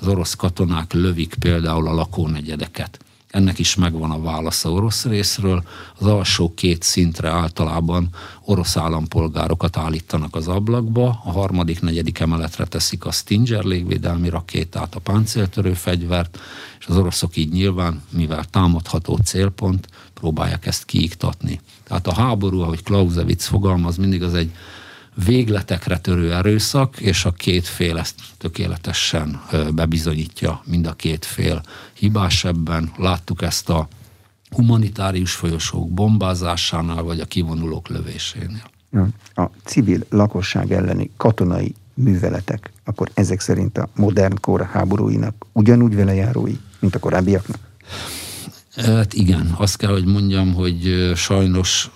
az orosz katonák lövik például a lakónegyedeket ennek is megvan a válasza orosz részről. Az alsó két szintre általában orosz állampolgárokat állítanak az ablakba, a harmadik, negyedik emeletre teszik a Stinger légvédelmi rakétát, a páncéltörő fegyvert, és az oroszok így nyilván, mivel támadható célpont, próbálják ezt kiiktatni. Tehát a háború, ahogy Clausewitz fogalmaz, mindig az egy végletekre törő erőszak, és a két fél ezt tökéletesen bebizonyítja, mind a két fél hibás ebben. Láttuk ezt a humanitárius folyosók bombázásánál, vagy a kivonulók lövésénél. A civil lakosság elleni katonai műveletek, akkor ezek szerint a modern kor háborúinak ugyanúgy vele járói, mint a korábbiaknak? Hát igen, azt kell, hogy mondjam, hogy sajnos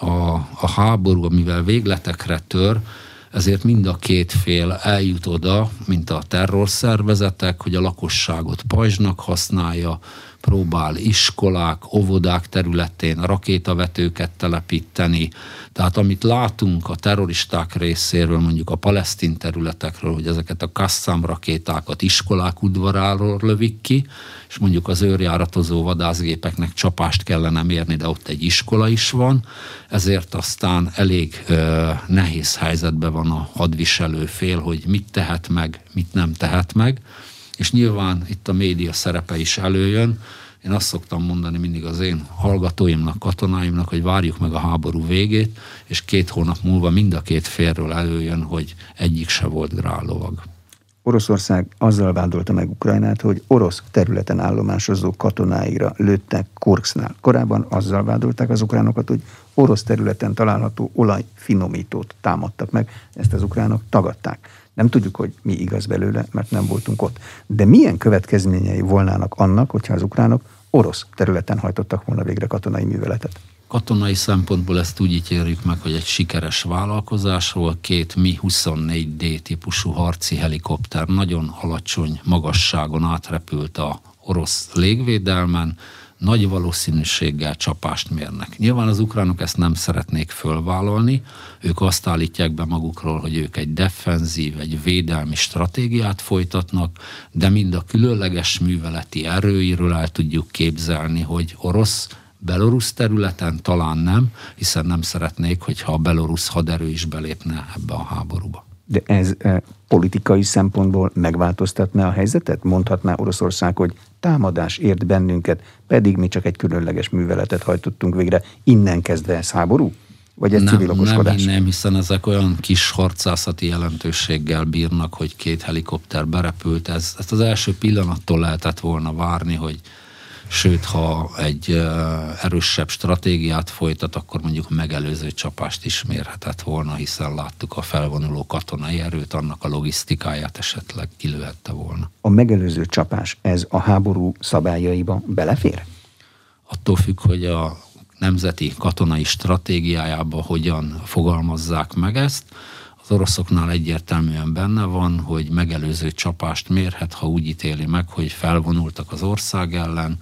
a, a háború, amivel végletekre tör, ezért mind a két fél eljut oda, mint a terrorszervezetek, hogy a lakosságot pajzsnak használja, próbál iskolák, óvodák területén rakétavetőket telepíteni. Tehát amit látunk a terroristák részéről, mondjuk a palesztin területekről, hogy ezeket a Kassam rakétákat iskolák udvaráról lövik ki, és mondjuk az őrjáratozó vadászgépeknek csapást kellene mérni, de ott egy iskola is van, ezért aztán elég ö, nehéz helyzetben van a hadviselő fél, hogy mit tehet meg, mit nem tehet meg és nyilván itt a média szerepe is előjön. Én azt szoktam mondani mindig az én hallgatóimnak, katonáimnak, hogy várjuk meg a háború végét, és két hónap múlva mind a két félről előjön, hogy egyik se volt grálovag. Oroszország azzal vádolta meg Ukrajnát, hogy orosz területen állomásozó katonáira lőttek Korksznál. Korábban azzal vádolták az ukránokat, hogy orosz területen található olajfinomítót támadtak meg, ezt az ukránok tagadták. Nem tudjuk, hogy mi igaz belőle, mert nem voltunk ott. De milyen következményei volnának annak, hogyha az ukránok orosz területen hajtottak volna végre katonai műveletet? Katonai szempontból ezt úgy ítéljük meg, hogy egy sikeres vállalkozásról két Mi-24D típusú harci helikopter nagyon alacsony magasságon átrepült a orosz légvédelmen, nagy valószínűséggel csapást mérnek. Nyilván az ukránok ezt nem szeretnék fölvállalni, ők azt állítják be magukról, hogy ők egy defenzív, egy védelmi stratégiát folytatnak, de mind a különleges műveleti erőiről el tudjuk képzelni, hogy orosz belorusz területen talán nem, hiszen nem szeretnék, hogyha a belorusz haderő is belépne ebbe a háborúba. De ez e, politikai szempontból megváltoztatná a helyzetet? Mondhatná Oroszország, hogy támadás ért bennünket, pedig mi csak egy különleges műveletet hajtottunk végre. Innen kezdve ez háború? Vagy ez nem, civil okoskodás? Nem, nem, hiszen ezek olyan kis harcászati jelentőséggel bírnak, hogy két helikopter berepült. Ez, ezt az első pillanattól lehetett volna várni, hogy sőt, ha egy erősebb stratégiát folytat, akkor mondjuk megelőző csapást is mérhetett volna, hiszen láttuk a felvonuló katonai erőt, annak a logisztikáját esetleg kilőhette volna. A megelőző csapás, ez a háború szabályaiba belefér? Attól függ, hogy a nemzeti katonai stratégiájába hogyan fogalmazzák meg ezt. Az oroszoknál egyértelműen benne van, hogy megelőző csapást mérhet, ha úgy ítéli meg, hogy felvonultak az ország ellen.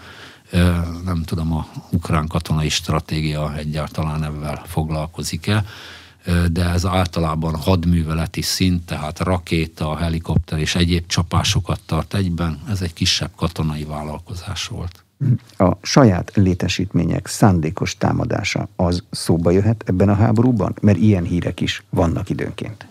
Nem tudom, a ukrán katonai stratégia egyáltalán ebben foglalkozik-e, de ez általában hadműveleti szint, tehát rakéta, helikopter és egyéb csapásokat tart egyben. Ez egy kisebb katonai vállalkozás volt a saját létesítmények szándékos támadása az szóba jöhet ebben a háborúban? Mert ilyen hírek is vannak időnként.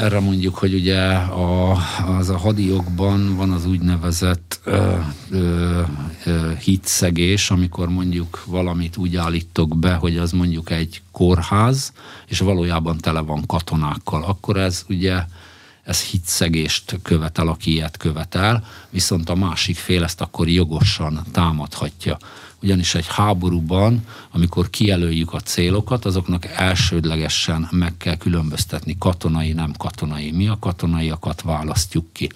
Erre mondjuk, hogy ugye a, az a hadiokban van az úgynevezett ö, ö, ö, hitszegés, amikor mondjuk valamit úgy állítok be, hogy az mondjuk egy kórház, és valójában tele van katonákkal. Akkor ez ugye ez hitszegést követel, aki ilyet követel, viszont a másik fél ezt akkor jogosan támadhatja. Ugyanis egy háborúban, amikor kijelöljük a célokat, azoknak elsődlegesen meg kell különböztetni katonai, nem katonai. Mi a katonaiakat választjuk ki.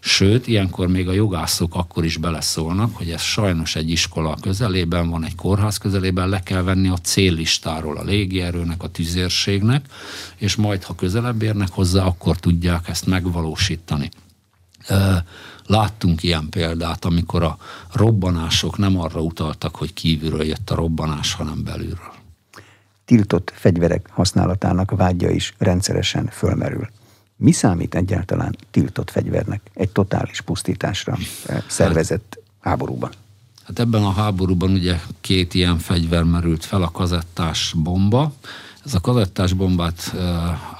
Sőt, ilyenkor még a jogászok akkor is beleszólnak, hogy ez sajnos egy iskola közelében van, egy kórház közelében, le kell venni a céllistáról a légierőnek, a tüzérségnek, és majd, ha közelebb érnek hozzá, akkor tudják ezt megvalósítani. Láttunk ilyen példát, amikor a robbanások nem arra utaltak, hogy kívülről jött a robbanás, hanem belülről. Tiltott fegyverek használatának vágya is rendszeresen fölmerül. Mi számít egyáltalán tiltott fegyvernek egy totális pusztításra szervezett háborúban? Hát ebben a háborúban ugye két ilyen fegyver merült fel, a kazettás bomba. Ez a kazettás bombát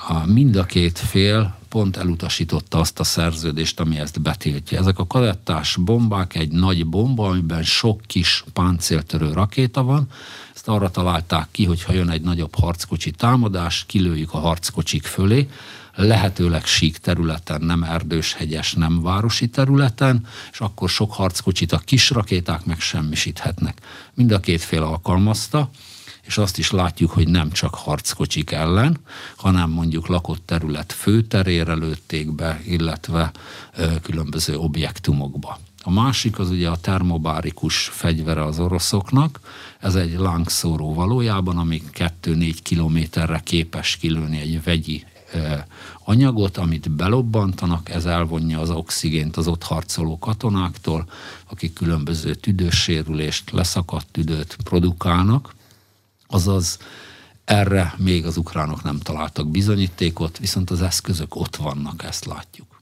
a mind a két fél pont elutasította azt a szerződést, ami ezt betiltja. Ezek a kazettás bombák egy nagy bomba, amiben sok kis páncéltörő rakéta van. Ezt arra találták ki, hogy ha jön egy nagyobb harckocsi támadás, kilőjük a harckocsik fölé, lehetőleg sík területen, nem erdős, hegyes, nem városi területen, és akkor sok harckocsit a kis rakéták megsemmisíthetnek. Mind a két fél alkalmazta, és azt is látjuk, hogy nem csak harckocsik ellen, hanem mondjuk lakott terület főterére lőtték be, illetve különböző objektumokba. A másik az ugye a termobárikus fegyvere az oroszoknak, ez egy lángszóró valójában, ami 2-4 kilométerre képes kilőni egy vegyi anyagot, amit belobbantanak, ez elvonja az oxigént az ott harcoló katonáktól, akik különböző tüdősérülést, leszakadt tüdőt produkálnak, azaz erre még az ukránok nem találtak bizonyítékot, viszont az eszközök ott vannak, ezt látjuk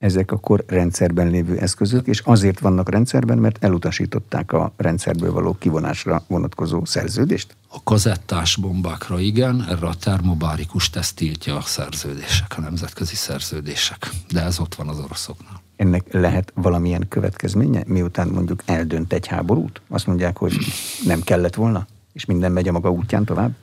ezek akkor rendszerben lévő eszközök, és azért vannak rendszerben, mert elutasították a rendszerből való kivonásra vonatkozó szerződést? A kazettás bombákra igen, erre a termobárikus teszt tiltja a szerződések, a nemzetközi szerződések, de ez ott van az oroszoknál. Ennek lehet valamilyen következménye, miután mondjuk eldönt egy háborút? Azt mondják, hogy nem kellett volna, és minden megy a maga útján tovább?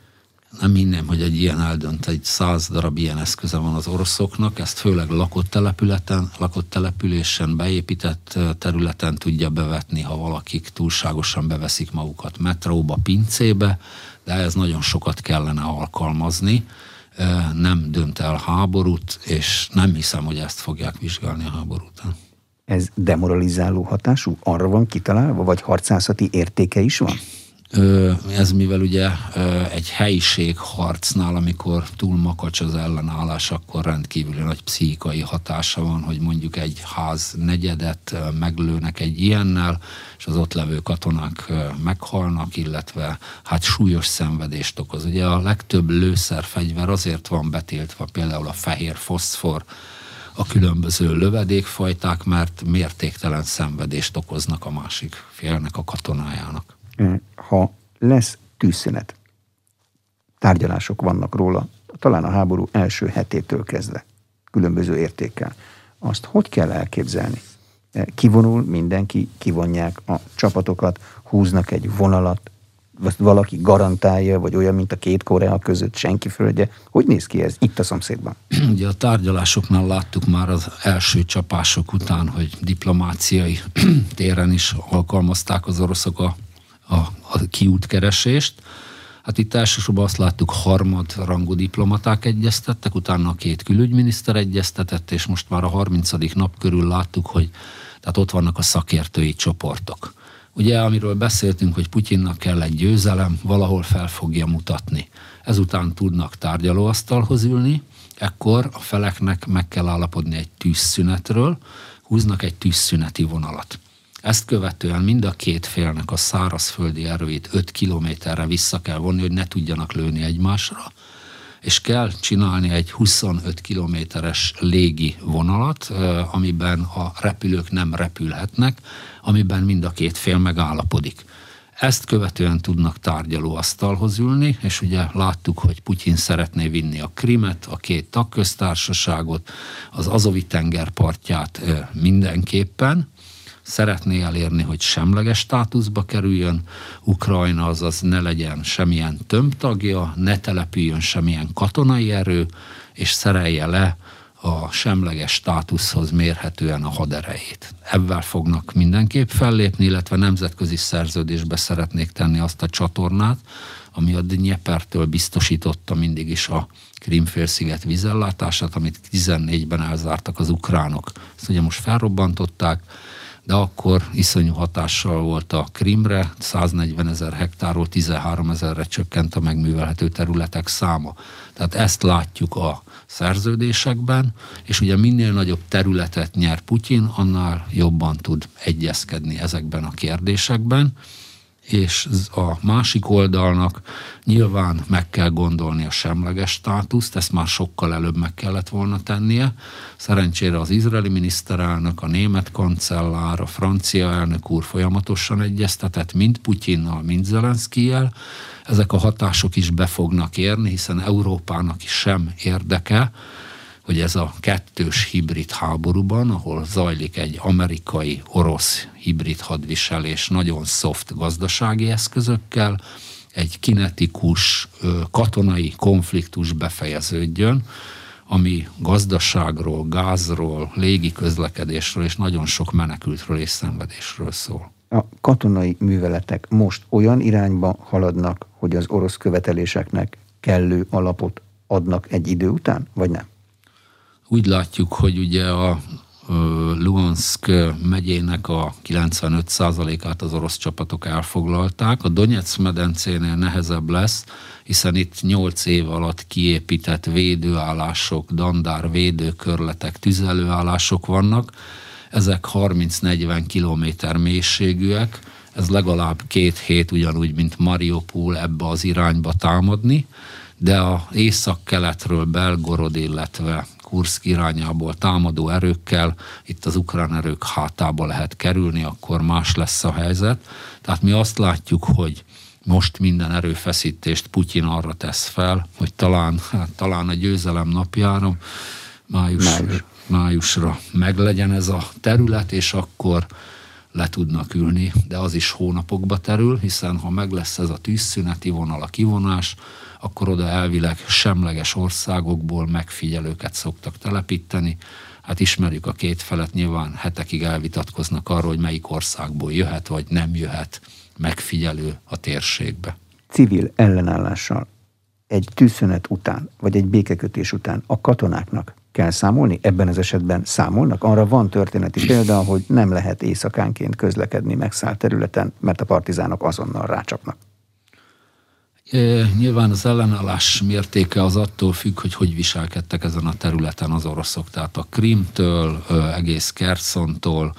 nem hinném, hogy egy ilyen eldönt, egy száz darab ilyen eszköze van az oroszoknak, ezt főleg lakott települeten, lakott településen, beépített területen tudja bevetni, ha valakik túlságosan beveszik magukat metróba, pincébe, de ez nagyon sokat kellene alkalmazni, nem dönt el háborút, és nem hiszem, hogy ezt fogják vizsgálni a háború után. Ez demoralizáló hatású? Arra van kitalálva, vagy harcászati értéke is van? Ez mivel ugye egy helyiség harcnál, amikor túl makacs az ellenállás, akkor rendkívül nagy pszichikai hatása van, hogy mondjuk egy ház negyedet meglőnek egy ilyennel, és az ott levő katonák meghalnak, illetve hát súlyos szenvedést okoz. Ugye a legtöbb lőszerfegyver azért van betiltva, például a fehér foszfor, a különböző lövedékfajták, mert mértéktelen szenvedést okoznak a másik félnek, a katonájának ha lesz tűzszünet, tárgyalások vannak róla, talán a háború első hetétől kezdve, különböző értékkel, azt hogy kell elképzelni? Kivonul mindenki, kivonják a csapatokat, húznak egy vonalat, vagy valaki garantálja, vagy olyan, mint a két Korea között senki földje. Hogy néz ki ez itt a szomszédban? Ugye a tárgyalásoknál láttuk már az első csapások után, hogy diplomáciai téren is alkalmazták az oroszok a a, a kiútkeresést. Hát itt elsősorban azt láttuk, harmad rangú diplomaták egyeztettek, utána a két külügyminiszter egyeztetett, és most már a 30. nap körül láttuk, hogy tehát ott vannak a szakértői csoportok. Ugye, amiről beszéltünk, hogy Putyinnak kell egy győzelem, valahol fel fogja mutatni. Ezután tudnak tárgyalóasztalhoz ülni, ekkor a feleknek meg kell állapodni egy tűzszünetről, húznak egy tűzszüneti vonalat. Ezt követően mind a két félnek a szárazföldi erőit 5 kilométerre vissza kell vonni, hogy ne tudjanak lőni egymásra, és kell csinálni egy 25 kilométeres légi vonalat, amiben a repülők nem repülhetnek, amiben mind a két fél megállapodik. Ezt követően tudnak tárgyalóasztalhoz ülni, és ugye láttuk, hogy Putyin szeretné vinni a Krimet, a két tagköztársaságot, az Azovi tengerpartját mindenképpen, szeretné elérni, hogy semleges státuszba kerüljön Ukrajna, azaz ne legyen semmilyen tömbtagja, ne települjön semmilyen katonai erő, és szerelje le a semleges státuszhoz mérhetően a haderejét. Ebben fognak mindenképp fellépni, illetve nemzetközi szerződésbe szeretnék tenni azt a csatornát, ami a Dnyepertől biztosította mindig is a Krimfélsziget vízellátását, amit 14-ben elzártak az ukránok. Ezt ugye most felrobbantották, de akkor iszonyú hatással volt a Krimre, 140 ezer hektárról 13 ezerre csökkent a megművelhető területek száma. Tehát ezt látjuk a szerződésekben, és ugye minél nagyobb területet nyer Putyin, annál jobban tud egyezkedni ezekben a kérdésekben, és a másik oldalnak nyilván meg kell gondolni a semleges státuszt, ezt már sokkal előbb meg kellett volna tennie. Szerencsére az izraeli miniszterelnök, a német kancellár, a francia elnök úr folyamatosan egyeztetett, mind Putyinnal, mind Zelenszkijel. Ezek a hatások is be fognak érni, hiszen Európának is sem érdeke, hogy ez a kettős hibrid háborúban, ahol zajlik egy amerikai-orosz hibrid hadviselés nagyon soft gazdasági eszközökkel, egy kinetikus katonai konfliktus befejeződjön, ami gazdaságról, gázról, légi közlekedésről és nagyon sok menekültről és szenvedésről szól. A katonai műveletek most olyan irányba haladnak, hogy az orosz követeléseknek kellő alapot adnak egy idő után, vagy nem? Úgy látjuk, hogy ugye a Luhansk megyének a 95%-át az orosz csapatok elfoglalták. A Donetsz medencénél nehezebb lesz, hiszen itt 8 év alatt kiépített védőállások, dandár védőkörletek, tüzelőállások vannak. Ezek 30-40 kilométer mélységűek, ez legalább két hét ugyanúgy, mint Mariupol ebbe az irányba támadni, de a észak-keletről Belgorod, illetve Kurszk irányából támadó erőkkel itt az ukrán erők hátába lehet kerülni, akkor más lesz a helyzet. Tehát mi azt látjuk, hogy most minden erőfeszítést Putyin arra tesz fel, hogy talán, hát, talán a győzelem napjára, május, május. májusra meglegyen ez a terület, és akkor le tudnak ülni, de az is hónapokba terül, hiszen ha meg lesz ez a tűzszüneti vonal, a kivonás, akkor oda elvileg semleges országokból megfigyelőket szoktak telepíteni. Hát ismerjük a két felet, nyilván hetekig elvitatkoznak arról, hogy melyik országból jöhet, vagy nem jöhet megfigyelő a térségbe. Civil ellenállással egy tűzszünet után, vagy egy békekötés után a katonáknak kell számolni? Ebben az esetben számolnak? Arra van történeti példa, hogy nem lehet éjszakánként közlekedni megszállt területen, mert a partizánok azonnal rácsapnak. Nyilván az ellenállás mértéke az attól függ, hogy hogy viselkedtek ezen a területen az oroszok. Tehát a Krimtől, egész Kerszontól,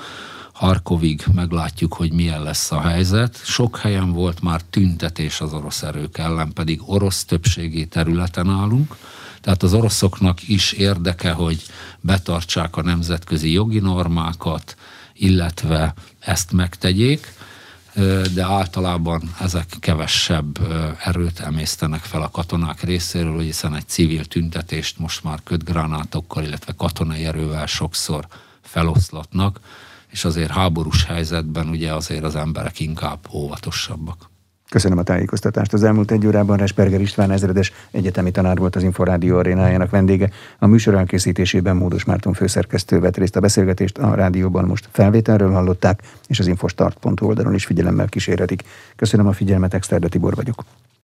Harkovig meglátjuk, hogy milyen lesz a helyzet. Sok helyen volt már tüntetés az orosz erők ellen, pedig orosz többségi területen állunk. Tehát az oroszoknak is érdeke, hogy betartsák a nemzetközi jogi normákat, illetve ezt megtegyék de általában ezek kevesebb erőt emésztenek fel a katonák részéről, hiszen egy civil tüntetést most már kötgránátokkal, illetve katonai erővel sokszor feloszlatnak, és azért háborús helyzetben ugye azért az emberek inkább óvatosabbak. Köszönöm a tájékoztatást. Az elmúlt egy órában Resperger István ezredes egyetemi tanár volt az Inforádió arénájának vendége. A műsor elkészítésében Módos Márton főszerkesztő vett részt a beszélgetést. A rádióban most felvételről hallották, és az infostart.hu oldalon is figyelemmel kísérhetik. Köszönöm a figyelmet, Exterde Tibor vagyok.